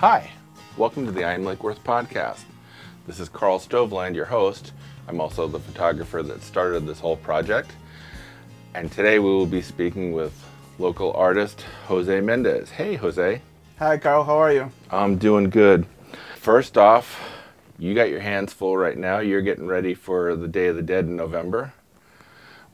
Hi, welcome to the I'm Lake Worth podcast. This is Carl Stoveland, your host. I'm also the photographer that started this whole project. And today we will be speaking with local artist Jose Mendez. Hey, Jose. Hi, Carl. How are you? I'm doing good. First off, you got your hands full right now. You're getting ready for the Day of the Dead in November.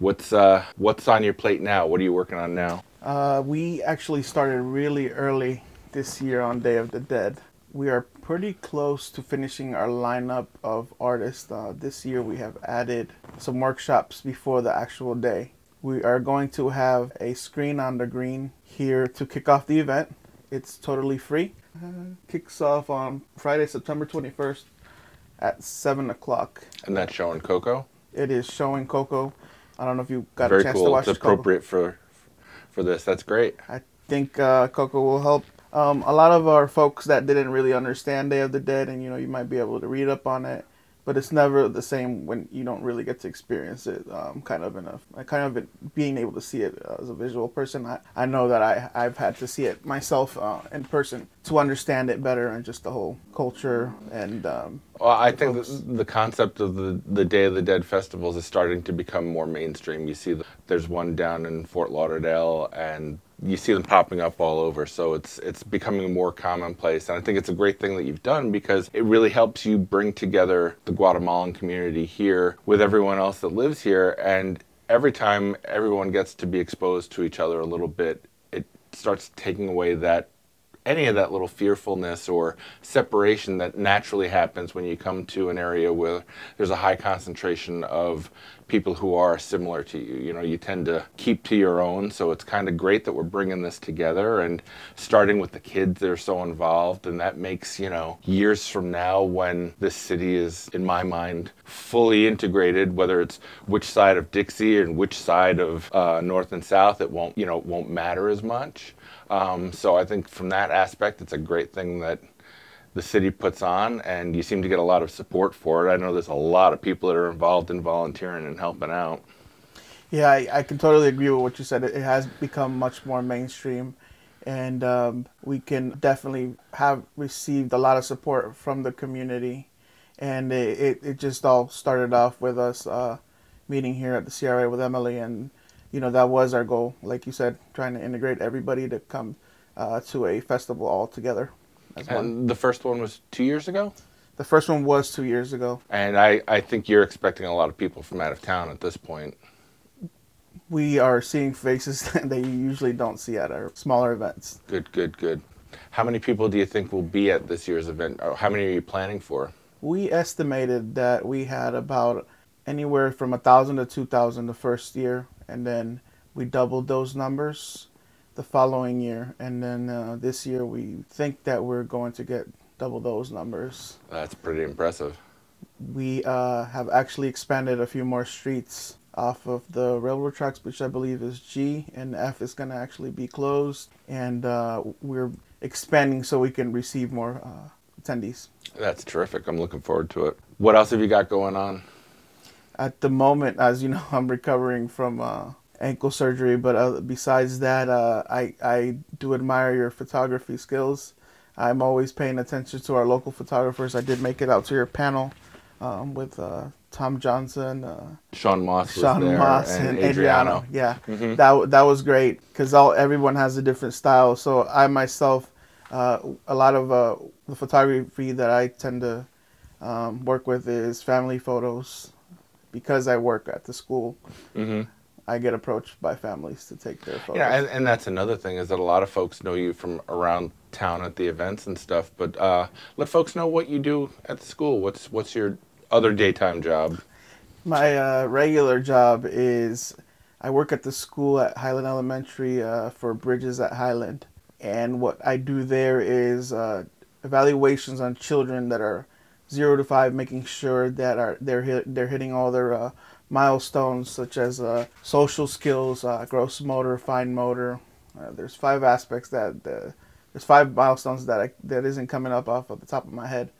What's uh, what's on your plate now? What are you working on now? Uh, we actually started really early this year on Day of the Dead. We are pretty close to finishing our lineup of artists. Uh, this year we have added some workshops before the actual day. We are going to have a screen on the green here to kick off the event. It's totally free. Uh, kicks off on Friday, September 21st at 7 o'clock. And that's showing Coco. It is showing Coco. I don't know if you got Very a chance cool. to watch it's Coco. appropriate for for this. That's great. I think uh, Coco will help um, a lot of our folks that didn't really understand Day of the Dead, and you know, you might be able to read up on it, but it's never the same when you don't really get to experience it. Um, kind of in a, kind of it, being able to see it as a visual person. I, I know that I I've had to see it myself uh, in person to understand it better and just the whole culture and. Um, Well, I think the concept of the, the Day of the Dead festivals is starting to become more mainstream. You see, the, there's one down in Fort Lauderdale, and you see them popping up all over. So it's it's becoming more commonplace, and I think it's a great thing that you've done because it really helps you bring together the Guatemalan community here with everyone else that lives here, and every time everyone gets to be exposed to each other a little bit, it starts taking away that any of that little fearfulness or separation that naturally happens when you come to an area where there's a high concentration of people who are similar to you. You know, you tend to keep to your own, so it's kind of great that we're bringing this together and starting with the kids that are so involved, and that makes, you know, years from now when this city is, in my mind, fully integrated, whether it's which side of Dixie and which side of uh, North and South, it won't, you know, it won't matter as much. Um, so I think from that aspect, it's a great thing that the city puts on, and you seem to get a lot of support for it. I know there's a lot of people that are involved in volunteering and helping out. Yeah, I, I can totally agree with what you said. It, has become much more mainstream, and um, we can definitely have received a lot of support from the community. And it, it, it just all started off with us uh, meeting here at the CRA with Emily, and you know that was our goal. Like you said, trying to integrate everybody to come uh, to a festival all together as one. And the first one was two years ago, The first one was two years ago. and I, I think you're expecting a lot of people from out of town at this point. We are seeing faces that you usually don't see at our smaller events. Good, good, good. How many people do you think will be at this year's event? Or how many are you planning for? We estimated that we had about anywhere from a thousand to two thousand the first year, and then we doubled those numbers the following year, and then uh, this year we think that we're going to get double those numbers. That's pretty impressive. We uh, have actually expanded a few more streets off of the railroad tracks, which I believe is G, and F is going to actually be closed, and uh, we're expanding so we can receive more uh, attendees. That's terrific. I'm looking forward to it. What else have you got going on? At the moment, as you know, I'm recovering from uh, ankle surgery. But uh, besides that, uh, I I do admire your photography skills. I'm always paying attention to our local photographers. I did make it out to your panel um, with uh, Tom Johnson, uh, Sean Moss was Sean there, Moss, and, and, Adriano. Adriano. Yeah, Mhm. that that was great because all everyone has a different style. So I myself, uh, a lot of uh, the photography that I tend to um, work with is family photos because I work at the school. hmm I get approached by families to take their photos. Yeah, and, and that's another thing is that a lot of folks know you from around town at the events and stuff. But uh, let folks know what you do at the school. What's what's your other daytime job? My uh, regular job is I work at the school at Highland Elementary uh, for Bridges at Highland, and what I do there is uh, evaluations on children that are zero to five, making sure that are they're hit, they're hitting all their uh, milestones such as uh, social skills, uh, gross motor, fine motor. Uh, there's five aspects that there's five milestones that I, that isn't coming up off of the top of my head,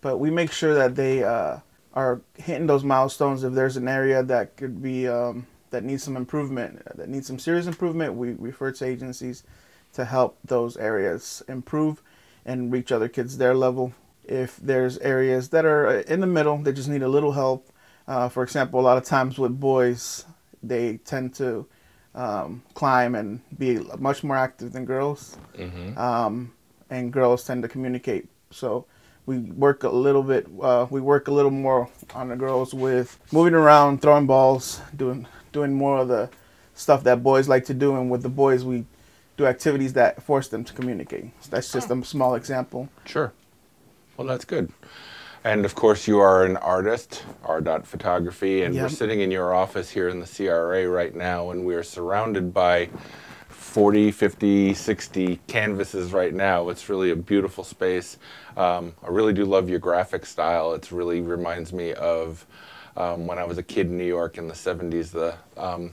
but we make sure that they uh, are hitting those milestones. If there's an area that could be um, that needs some improvement, uh, that needs some serious improvement, we refer to agencies to help those areas improve. and reach other kids their level. If there's areas that are in the middle, they just need a little help. Uh, for example, a lot of times with boys, they tend to um, climb and be much more active than girls, Mm-hmm. um, and girls tend to communicate. So we work a little bit. Uh, we work a little more on the girls with moving around, throwing balls, doing doing more of the stuff that boys like to do, and with the boys we do activities that force them to communicate. So that's just a small example. Sure. Well, that's good. And of course, you are an artist, R. Dot Photography, and we're sitting in your office here in the CRA right now, and we are surrounded by 40, 50, 60 canvases right now. It's really a beautiful space. Um, I really do love your graphic style. It really reminds me of um, when I was a kid in New York in the 70s. The um,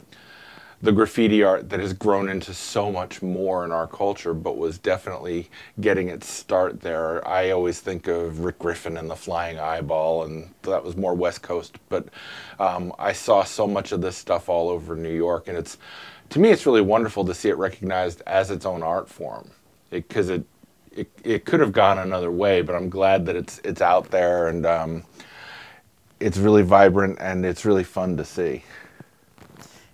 the graffiti art that has grown into so much more in our culture, but was definitely getting its start there. I always think of Rick Griffin and the Flying Eyeball, and that was more West Coast. But um, I saw so much of this stuff all over New York, and it's to me, it's really wonderful to see it recognized as its own art form, because it, it it could have gone another way. But I'm glad that it's it's out there and um, it's really vibrant and it's really fun to see.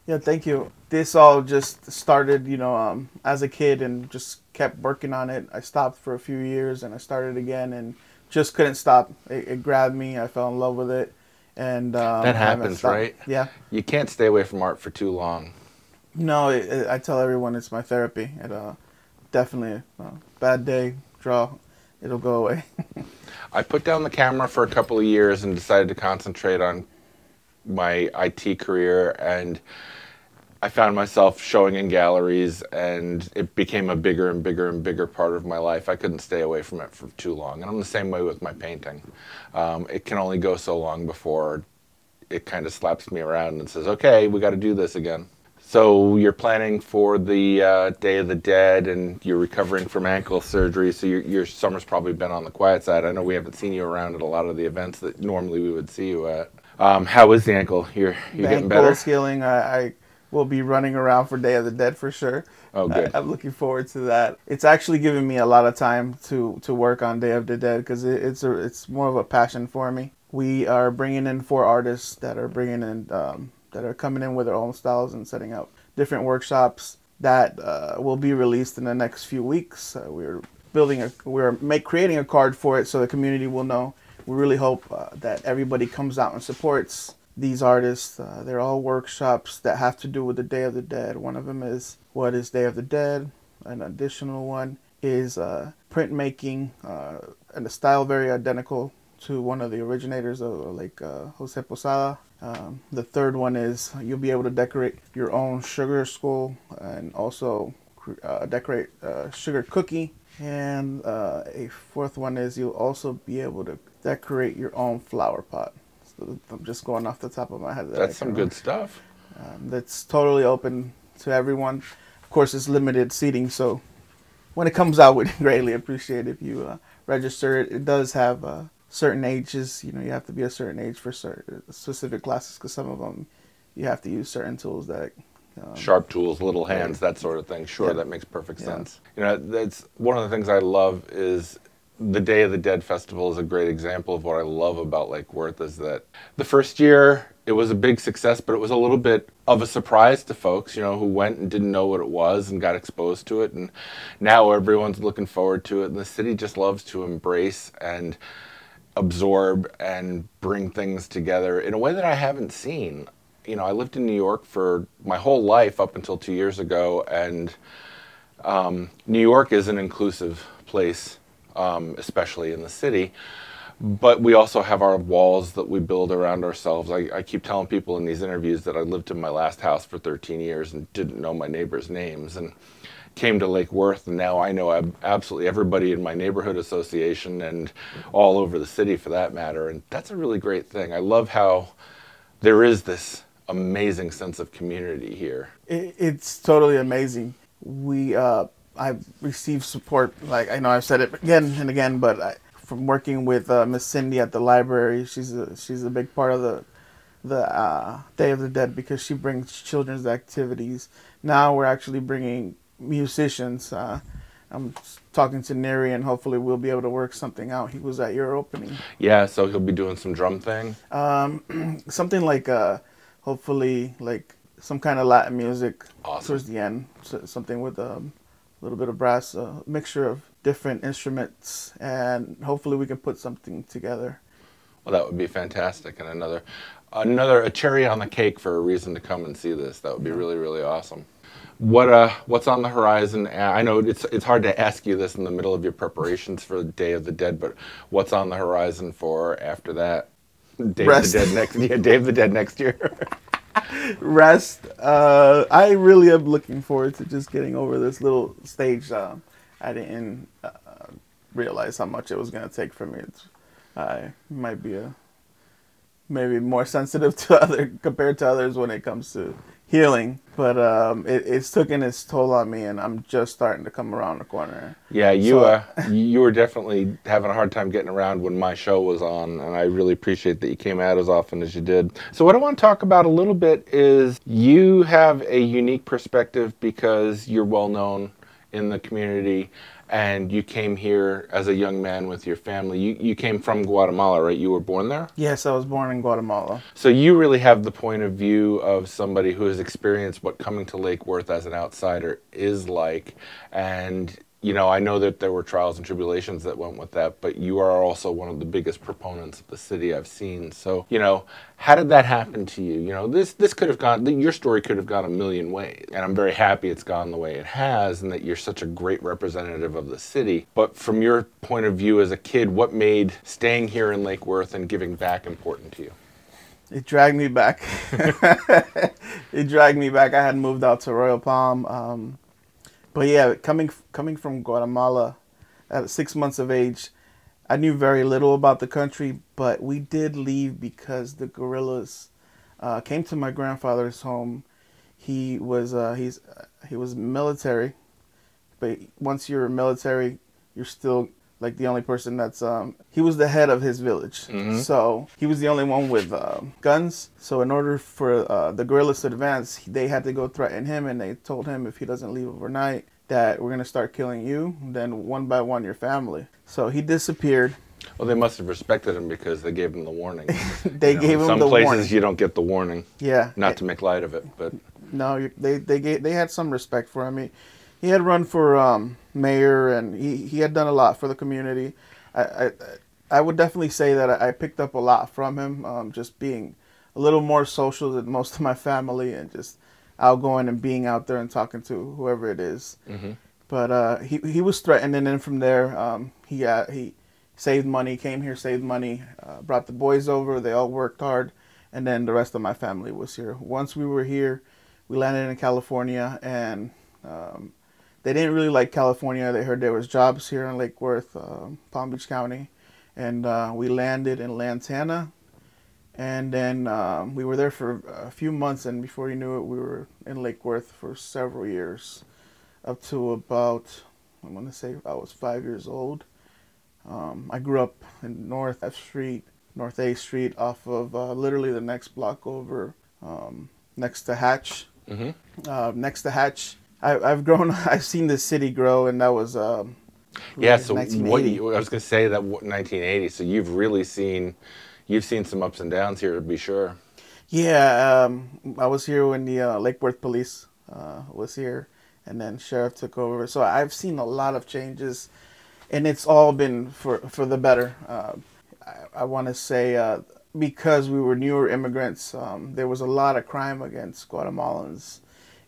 Yeah, thank you. This all just started, you know, um, as a kid and just kept working on it. I stopped for a few years and I started again and just couldn't stop. It, it grabbed me. I fell in love with it, and um, That happens, right? Yeah. You can't stay away from art for too long. No, it, it, I tell everyone it's my therapy. It uh, definitely uh, bad day, draw, it'll go away. I put down the camera for a couple of years and decided to concentrate on my IT career and I found myself showing in galleries and it became a bigger and bigger and bigger part of my life. I couldn't stay away from it for too long. And I'm the same way with my painting. Um, it can only go so long before it kind of slaps me around and says, okay, we got to do this again. So you're planning for the uh, Day of the Dead, and you're recovering from ankle surgery. So your, your summer's probably been on the quiet side. I know we haven't seen you around at a lot of the events that normally we would see you at. Um, how is the ankle? You're you getting better? ankle's healing. I, I will be running around for Day of the Dead for sure. Oh, good. I, am looking forward to that. It's actually giving me a lot of time to to work on Day of the Dead because it, it's a it's more of a passion for me. We are bringing in four artists that are bringing in um, that are coming in with their own styles and setting up different workshops that uh, will be released in the next few weeks. Uh, we're building a we're make creating a card for it so the community will know. We really hope uh, that everybody comes out and supports these artists. Uh, they're all workshops that have to do with the Day of the Dead. One of them is what is Day of the Dead. An additional one is uh, printmaking, uh, and the style very identical to one of the originators of like uh, Jose Posada. Um, the third one is you'll be able to decorate your own sugar skull and also uh, decorate a sugar cookie. And uh, a fourth one is you'll also be able to decorate your own flower pot. I'm just going off the top of my head. that That's some good stuff. um, that's totally open to everyone. Of course, it's limited seating, so when it comes out, we'd greatly appreciate if you uh, register it. It does have uh, certain ages. You know, you have to be a certain age for certain specific classes because some of them you have to use certain tools that. Um, Sharp tools, little hands, that sort of thing. Sure, Yeah. that makes perfect Yeah. sense. You know, that's one of the things I love is the Day of the Dead festival is a great example of what I love about Lake Worth is that the first year it was a big success, but it was a little bit of a surprise to folks, you know, who went and didn't know what it was and got exposed to it. And now everyone's looking forward to it. And the city just loves to embrace and absorb and bring things together in a way that I haven't seen. You know, I lived in New York for my whole life up until two years ago, and um, New York is an inclusive place, um, especially in the city. But we also have our walls that we build around ourselves. I, I keep telling people in these interviews that I lived in my last house for 13 years and didn't know my neighbors' names. And came to Lake Worth, and now I know ab- absolutely everybody in my neighborhood association and all over the city for that matter. And that's a really great thing. I love how there is this amazing sense of community here. it, it's totally amazing. We uh, I've received support. Like I know I've said it again and again, but I, from working with uh, Miss Cindy at the library, she's a she's a big part of the the uh, Day of the Dead because she brings children's activities. Now we're actually bringing musicians. Uh, I'm talking to Neri, and hopefully we'll be able to work something out. He was at your opening, Yeah, so he'll be doing some drum thing. something like uh, hopefully like some kind of Latin music Awesome. towards the end, so, something with um, a little bit of brass, a mixture of different instruments, and hopefully we can put something together. Well, that would be fantastic, and another, another a cherry on the cake for a reason to come and see this. That would be really, really awesome. What uh, what's on the horizon? Uh, I know it's it's hard to ask you this in the middle of your preparations for the Day of the Dead, but what's on the horizon for after that? Day Rest. of the Dead next, yeah, Day of the Dead next year. Rest. Uh, I really am looking forward to just getting over this little stage. Um, I didn't uh, realize how much it was going to take for me. It's, I might be a maybe more sensitive to other compared to others when it comes to healing, but um, it, it's taken its toll on me, and I'm just starting to come around the corner. Yeah, you So- uh, you were definitely having a hard time getting around when my show was on, and I really appreciate that you came out as often as you did. So, what I want to talk about a little bit is you have a unique perspective because you're well known in the community, and you came here as a young man with your family. You you came from Guatemala, right? You were born there. Yes, I was born in Guatemala. So you really have the point of view of somebody who has experienced what coming to Lake Worth as an outsider is like. And, you know, I know that there were trials and tribulations that went with that, but you are also one of the biggest proponents of the city I've seen. So, you know, how did that happen to you? You know, this this could have gone your story could have gone a million ways. And I'm very happy it's gone the way it has and that you're such a great representative of the city. But from your point of view as a kid, what made staying here in Lake Worth and giving back important to you? It dragged me back. it dragged me back. I had moved out to Royal Palm, um, but yeah, coming coming from Guatemala at six months of age, I knew very little about the country. But we did leave because the guerrillas uh, came to my grandfather's home. He was uh, he's he was military, but once you're military, you're still like the only person that's um he was the head of his village. So he was the only one with um, guns. So in order for uh, the guerrillas to advance they had to go threaten him and they told him if he doesn't leave overnight that we're going to start killing you then one by one your family. So he disappeared. Well, they must have respected him because they gave him the warning. they You know, gave him some the places warning. you don't get the warning. yeah. Not to make light of it, but No, they they gave, they had some respect for him. He, he had run for um, mayor, and he, he had done a lot for the community. I, I I would definitely say that I, picked up a lot from him. Um, just being a little more social than most of my family, and just outgoing and being out there and talking to whoever it is. But uh, he he was threatened, and then from there, um, he got, he saved money, came here, saved money, uh, brought the boys over. They all worked hard, and then the rest of my family was here. Once we were here, we landed in California, and um, they didn't really like California. They heard there was jobs here in Lake Worth, um, Palm Beach County, and uh, we landed in Lantana. And then um, we were there for a few months, and before you knew it, we were in Lake Worth for several years, up to about I want to say I was five years old. Um, I grew up in North F Street, North A Street, off of uh, literally the next block over, um, next to Hatch. Mhm. Uh, next to Hatch, I, I've grown. I've seen the city grow, and that was um, yeah. So what you, I was going to say that 1980. So you've really seen, you've seen some ups and downs here to be sure. Yeah, um, I was here when the uh, Lake Worth Police uh, was here, and then sheriff took over. So I've seen a lot of changes, and it's all been for for the better. Uh, I, I want to say uh, because we were newer immigrants, um, there was a lot of crime against Guatemalans,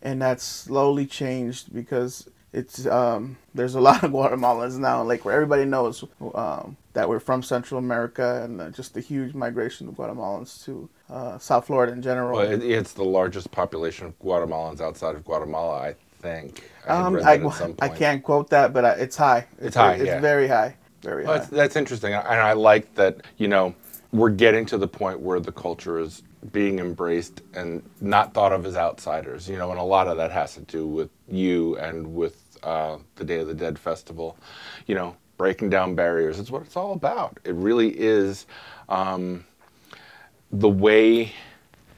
and that's slowly changed because it's um, there's a lot of Guatemalans now in Lake where everybody knows um, that we're from Central America and uh, just the huge migration of Guatemalans to uh, South Florida in general. Well, it, it's the largest population of Guatemalans outside of Guatemala, I think. I um, I, that at some I can't quote that, but uh, it's high. It's high, It's yeah. very high. Very Well, high. that's, that's interesting, and I like that. You know, we're getting to the point where the culture is being embraced and not thought of as outsiders. You know, and a lot of that has to do with you and with uh, the Day of the Dead festival. You know, breaking down barriers. It's what it's all about. It really is um, the way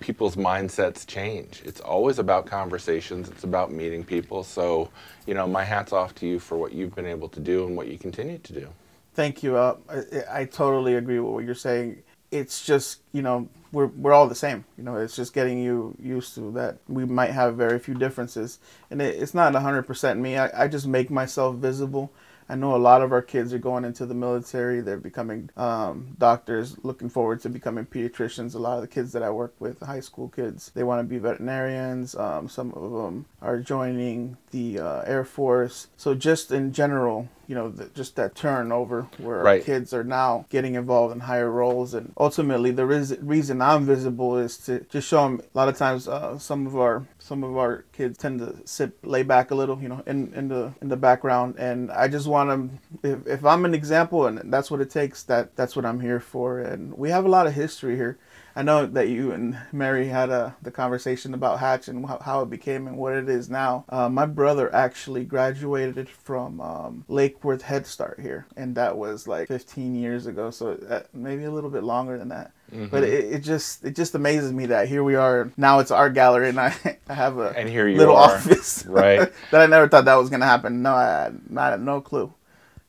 people's mindsets change. It's always about conversations. It's about meeting people. So, you know, my hat's off to you for what you've been able to do and what you continue to do. Thank you. Uh, I, I totally agree with what you're saying. It's just you know we're we're all the same. You know, it's just getting you used to that. We might have very few differences, and it, it's not hundred percent me. I, I just make myself visible. I know a lot of our kids are going into the military. They're becoming um, doctors, looking forward to becoming pediatricians. A lot of the kids that I work with, high school kids, they want to be veterinarians. Um, some of them are joining the uh, Air Force. So, just in general, you know, the, just that turnover where Right. our kids are now getting involved in higher roles. And ultimately, the res- reason I'm visible is to just show them. A lot of times, uh, some of our some of our kids tend to sit lay back a little, you know, in, in the in the background. And I just want them. If, if I'm an example, and that's what it takes, that that's what I'm here for. And we have a lot of history here. I know that you and Mary had a, the conversation about Hatch and how, how it became and what it is now. Uh, my brother actually graduated from um, Lake Worth Head Start here, and that was like 15 years ago, so uh, maybe a little bit longer than that. But it, it just it just amazes me that here we are now. It's our gallery, and I, I have a And here you little are, office, right. that I never thought that was gonna happen. No, I had not no clue,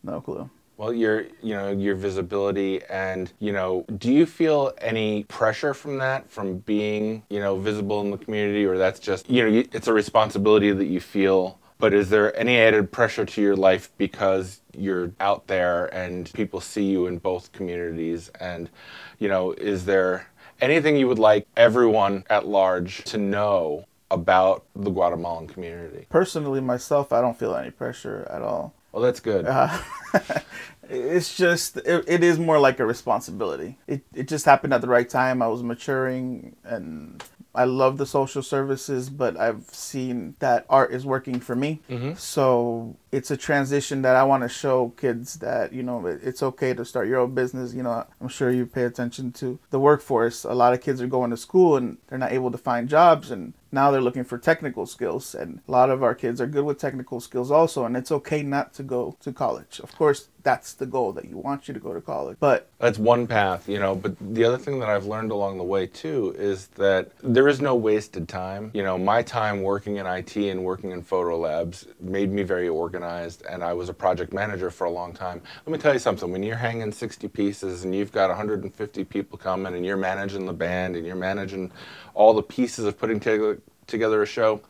no clue. Well, your you know your visibility and you know, do you feel any pressure from that from being you know visible in the community, or that's just you know it's a responsibility that you feel? But is there any added pressure to your life because you're out there and people see you in both communities? And you know, is there anything you would like everyone at large to know about the Guatemalan community? Personally, myself, I don't feel any pressure at all. Well, that's good. Uh, it's just it, it is more like a responsibility. It, it just happened at the right time. I was maturing and i love the social services but i've seen that art is working for me. So it's a transition that i want to show kids that you know it's okay to start your own business. You know i'm sure you pay attention to the workforce. A lot of kids are going to school and they're not able to find jobs and now they're looking for technical skills and a lot of our kids are good with technical skills also and it's okay not to go to college. Of course that's the goal that you want you to go to college but That's one path, you know, but the other thing that I've learned along the way too is that there is no wasted time. You know, my time working in IT and working in photo labs made me very organized and I was a project manager for a long time. Let me tell you something, when you're hanging 60 pieces and you've got 150 people coming and you're managing the band and you're managing all the pieces of putting together together a show,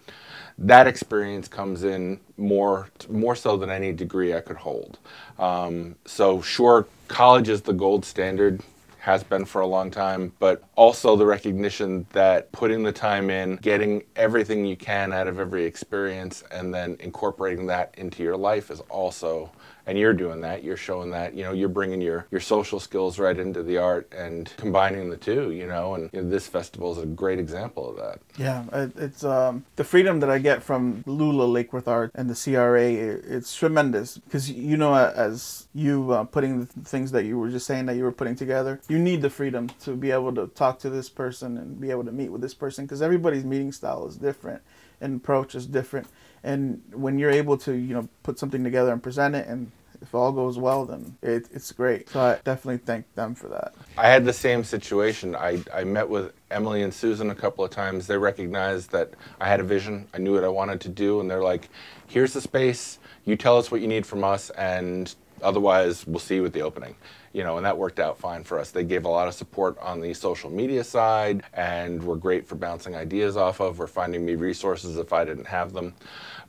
that experience comes in more more so than any degree I could hold. Um, so sure, college is the gold standard, has been for a long time, but also the recognition that putting the time in, getting everything you can out of every experience, and then incorporating that into your life is also. And you're doing that. You're showing that. You know, you're bringing your your social skills right into the art and combining the two. You know, and you know, this festival is a great example of that. Yeah, it, it's um, the freedom that I get from Lula Lake Worth Art and the CRA. It, it's tremendous because you know, as you uh, putting the things that you were just saying that you were putting together, you need the freedom to be able to talk to this person and be able to meet with this person because everybody's meeting style is different and approach is different. And when you're able to, you know, put something together and present it, and if all goes well, then it, it's great. So I definitely thank them for that. I had the same situation. I, I met with Emily and Susan a couple of times. They recognized that I had a vision. I knew what I wanted to do, and they're like, "Here's the space. You tell us what you need from us, and otherwise, we'll see you at the opening." You know, and that worked out fine for us. They gave a lot of support on the social media side, and were great for bouncing ideas off of, or finding me resources if I didn't have them.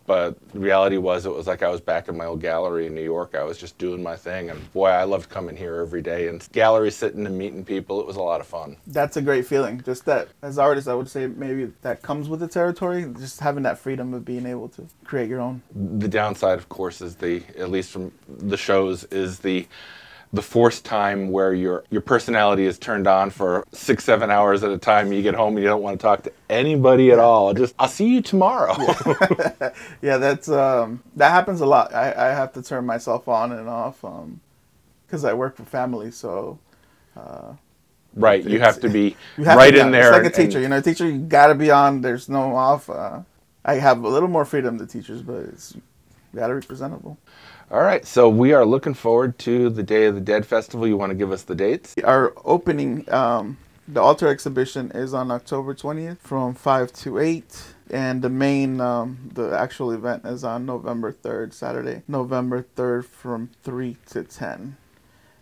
But the reality was, it was like I was back in my old gallery in New York. I was just doing my thing, and boy, I loved coming here every day and gallery sitting and meeting people. It was a lot of fun. that's a great feeling. Just that, as artists, I would say maybe that comes with the territory. Just having that freedom of being able to create your own. The downside, of course, is the at least from the shows is the the forced time where your your personality is turned on for six seven hours at a time. You get home and you don't want to talk to anybody at all. Just I'll see you tomorrow. Yeah, that's um, that happens a lot. I, I have to turn myself on and off because I work for family. So right, you have to be have right to, in there. It's like a and- teacher. You know, a teacher you got to be on. There's no off. Uh, I have a little more freedom than teachers, but it's you got to be presentable. All right, so we are looking forward to the Day of the Dead festival. You want to give us the dates? Our opening um, The altar exhibition is on October 20th from 5 to 8. And the main, um, the actual event is on November 3rd, Saturday, November 3rd from 3 to 10.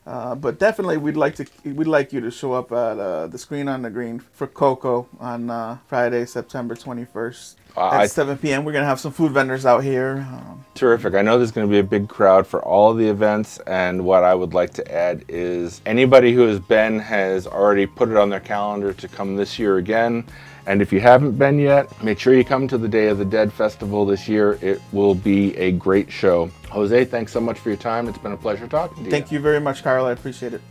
Uh, but definitely, we'd like to we'd like you to show up at uh, the Screen on the Green for Coco on uh, Friday, September 21st Uh, at I- 7 p.m. We're gonna have some food vendors out here. Um, Terrific. I know there's going to be a big crowd for all of the events, and what I would like to add is anybody who has been has already put it on their calendar to come this year again. And if you haven't been yet, make sure you come to the Day of the Dead Festival this year. It will be a great show. Jose, thanks so much for your time. It's been a pleasure talking to you. thank you very much, Carl. I appreciate it.